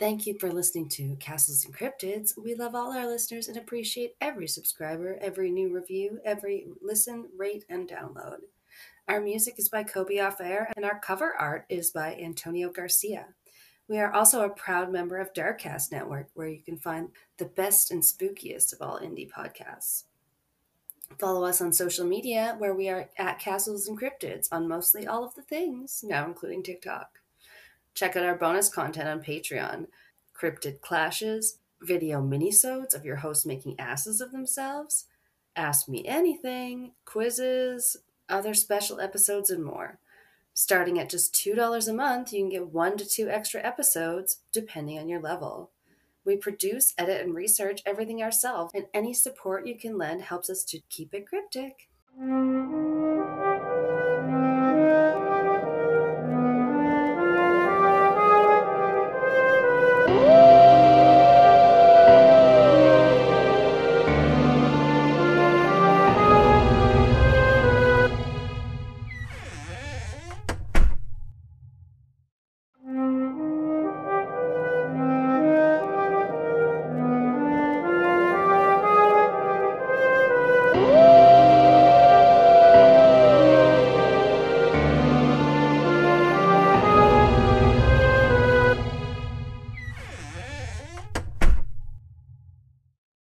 Thank you for listening to Castles and Cryptids. We love all our listeners and appreciate every subscriber, every new review, every listen, rate, and download. Our music is by Kobe Off Air, and our cover art is by Antonio Garcia. We are also a proud member of Darkcast Network, where you can find the best and spookiest of all indie podcasts. Follow us on social media, where we are at Castles and Cryptids on mostly all of the things, now including TikTok. Check out our bonus content on Patreon cryptid clashes, video minisodes of your hosts making asses of themselves, Ask Me Anything, quizzes, other special episodes, and more. Starting at just $2 a month, you can get one to two extra episodes, depending on your level. We produce, edit, and research everything ourselves, and any support you can lend helps us to keep it cryptic.